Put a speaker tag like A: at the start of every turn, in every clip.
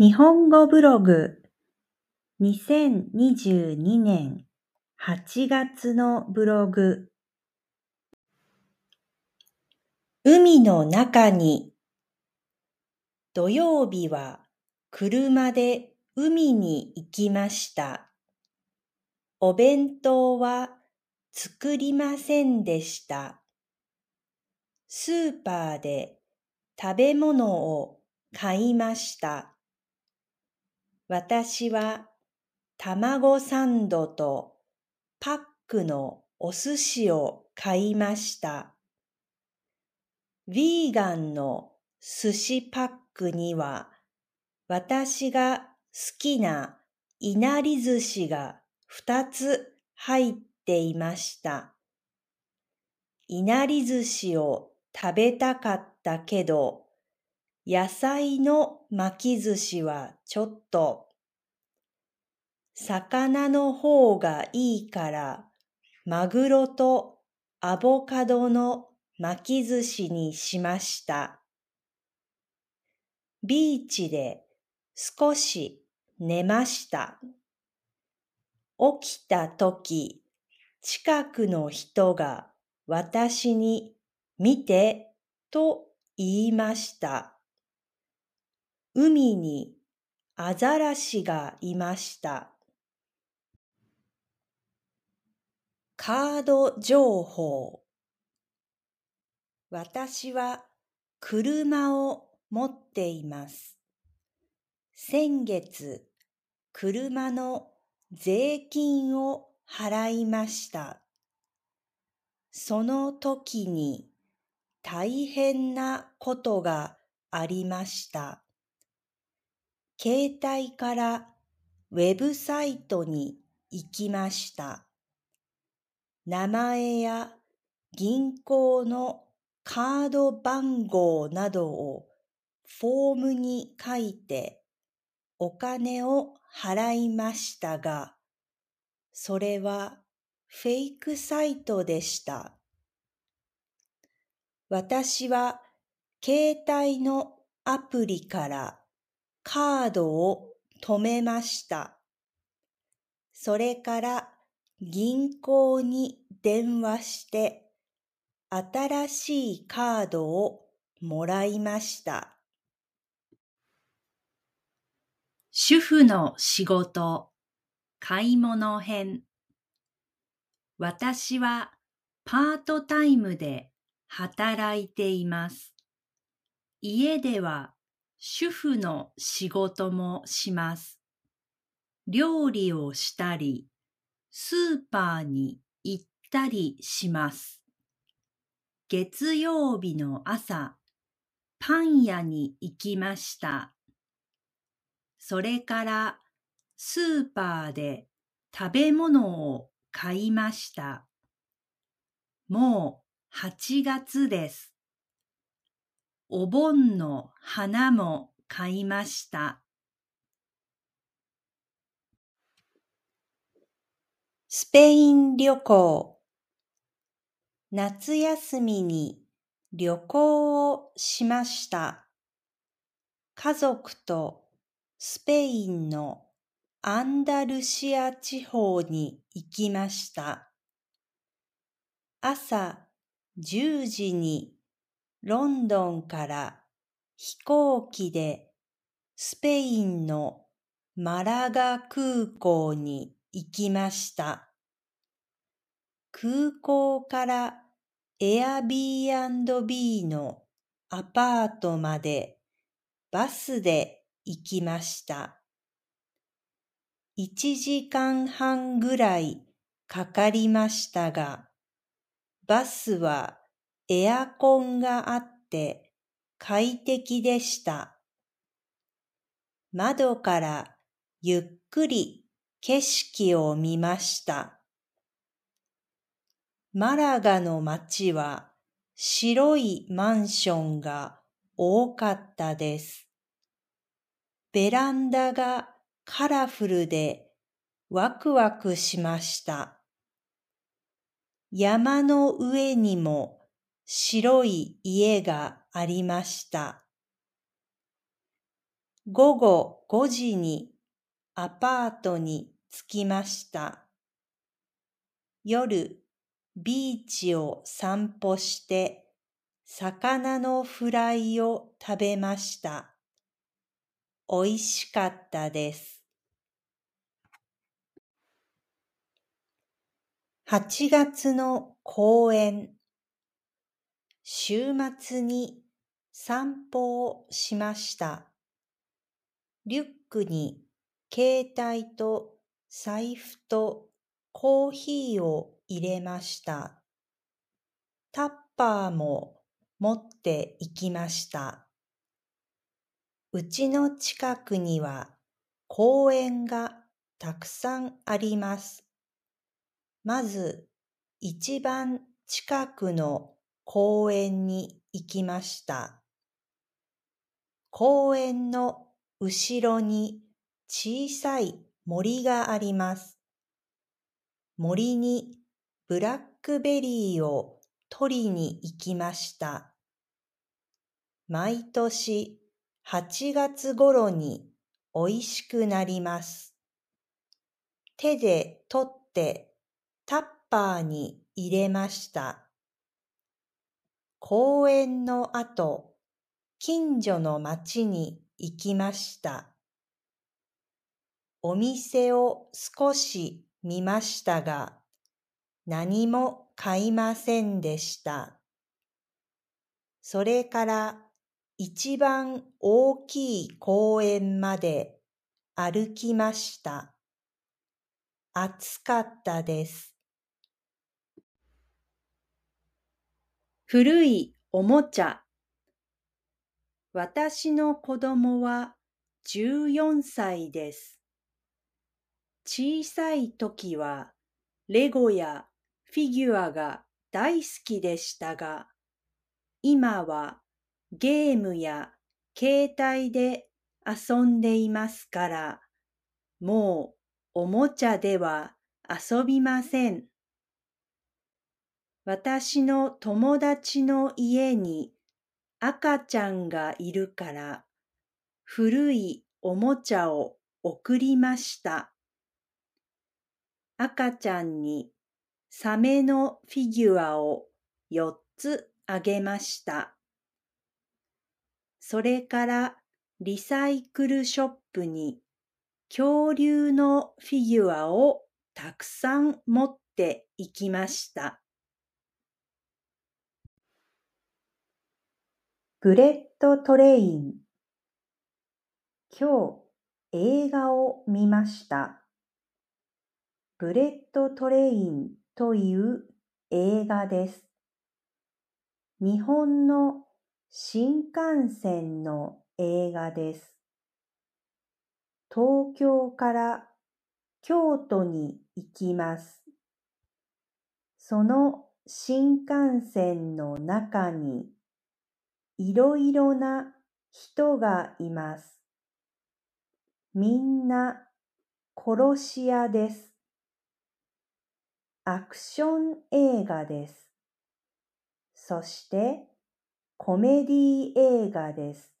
A: 日本語ブログ2022年8月のブログ海の中に土曜日は車で海に行きました。お弁当は作りませんでした。スーパーで食べ物を買いました。私は卵サンドとパックのお寿司を買いました。ヴィーガンの寿司パックには私が好きないなり寿司が二つ入っていました。いなり寿司を食べたかったけど野菜の巻き寿司はちょっと、魚の方がいいから、マグロとアボカドの巻き寿司にしました。ビーチで少し寝ました。起きたとき、近くの人が私に見てと言いました。海にアザラシがいました。カード情報私は車を持っています。先月、車の税金を払いました。その時に大変なことがありました。携帯からウェブサイトに行きました。名前や銀行のカード番号などをフォームに書いてお金を払いましたが、それはフェイクサイトでした。私は携帯のアプリからカードを止めました。それから銀行に電話して新しいカードをもらいました。主婦の仕事買い物編私はパートタイムで働いています。家では主婦の仕事もします。料理をしたり、スーパーに行ったりします。月曜日の朝、パン屋に行きました。それからスーパーで食べ物を買いました。もう8月です。お盆の花も買いました。スペイン旅行夏休みに旅行をしました。家族とスペインのアンダルシア地方に行きました。朝10時にロンドンから飛行機でスペインのマラガ空港に行きました。空港からエアビービーのアパートまでバスで行きました。一時間半ぐらいかかりましたが、バスはエアコンがあって快適でした。窓からゆっくり景色を見ました。マラガの街は白いマンションが多かったです。ベランダがカラフルでワクワクしました。山の上にも白い家がありました。午後5時にアパートに着きました。夜、ビーチを散歩して魚のフライを食べました。おいしかったです。8月の公園週末に散歩をしました。リュックに携帯と財布とコーヒーを入れました。タッパーも持って行きました。うちの近くには公園がたくさんあります。まず一番近くの公園に行きました。公園の後ろに小さい森があります。森にブラックベリーを取りに行きました。毎年8月頃においしくなります。手で取ってタッパーに入れました。公園の後、近所の町に行きました。お店を少し見ましたが、何も買いませんでした。それから一番大きい公園まで歩きました。暑かったです。古いおもちゃ私の子供は14歳です。小さい時はレゴやフィギュアが大好きでしたが、今はゲームや携帯で遊んでいますから、もうおもちゃでは遊びません。私の友達の家に赤ちゃんがいるから古いおもちゃを送りました。赤ちゃんにサメのフィギュアを4つあげました。それからリサイクルショップに恐竜のフィギュアをたくさん持って行きました。 Bullet Train今日映画を見ました。 Bullet Train という映画です。日本の新幹線の映画です。東京から京都に行きます。その新幹線の中にいろいろな人がいます。みんな殺し屋です。アクション映画です。そしてコメディ映画です。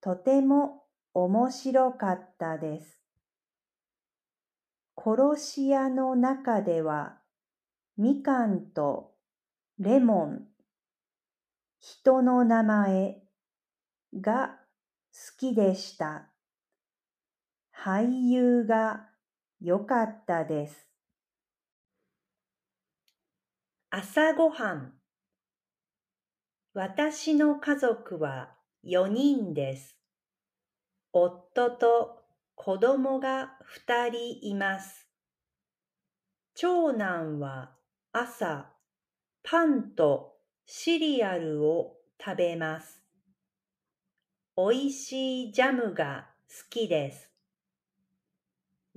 A: とても面白かったです。殺し屋の中ではみかんとレモン人の名前が好きでした。俳優が良かったです。朝ごはん私の家族は4人です。夫と子供が2人います。長男は朝パンとシリアルを食べます。おいしいジャムが好きです。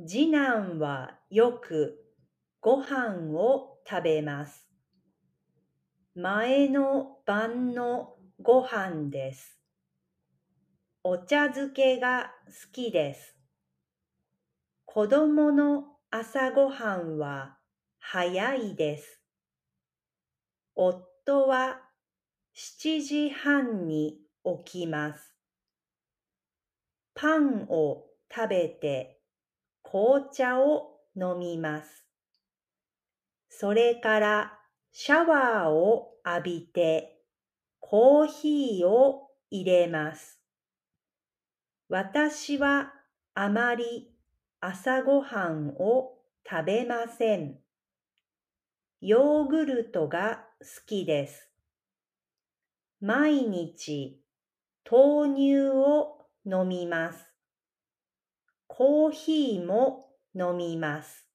A: 次男はよくご飯を食べます。前の晩のご飯です。お茶漬けが好きです。子供の朝ごはんは早いです。夫は7時半に起きます。パンを食べて紅茶を飲みます。それからシャワーを浴びてコーヒーを入れます。私はあまり朝ごはんを食べません。ヨーグルトが好きです。毎日豆乳を飲みます。コーヒーも飲みます。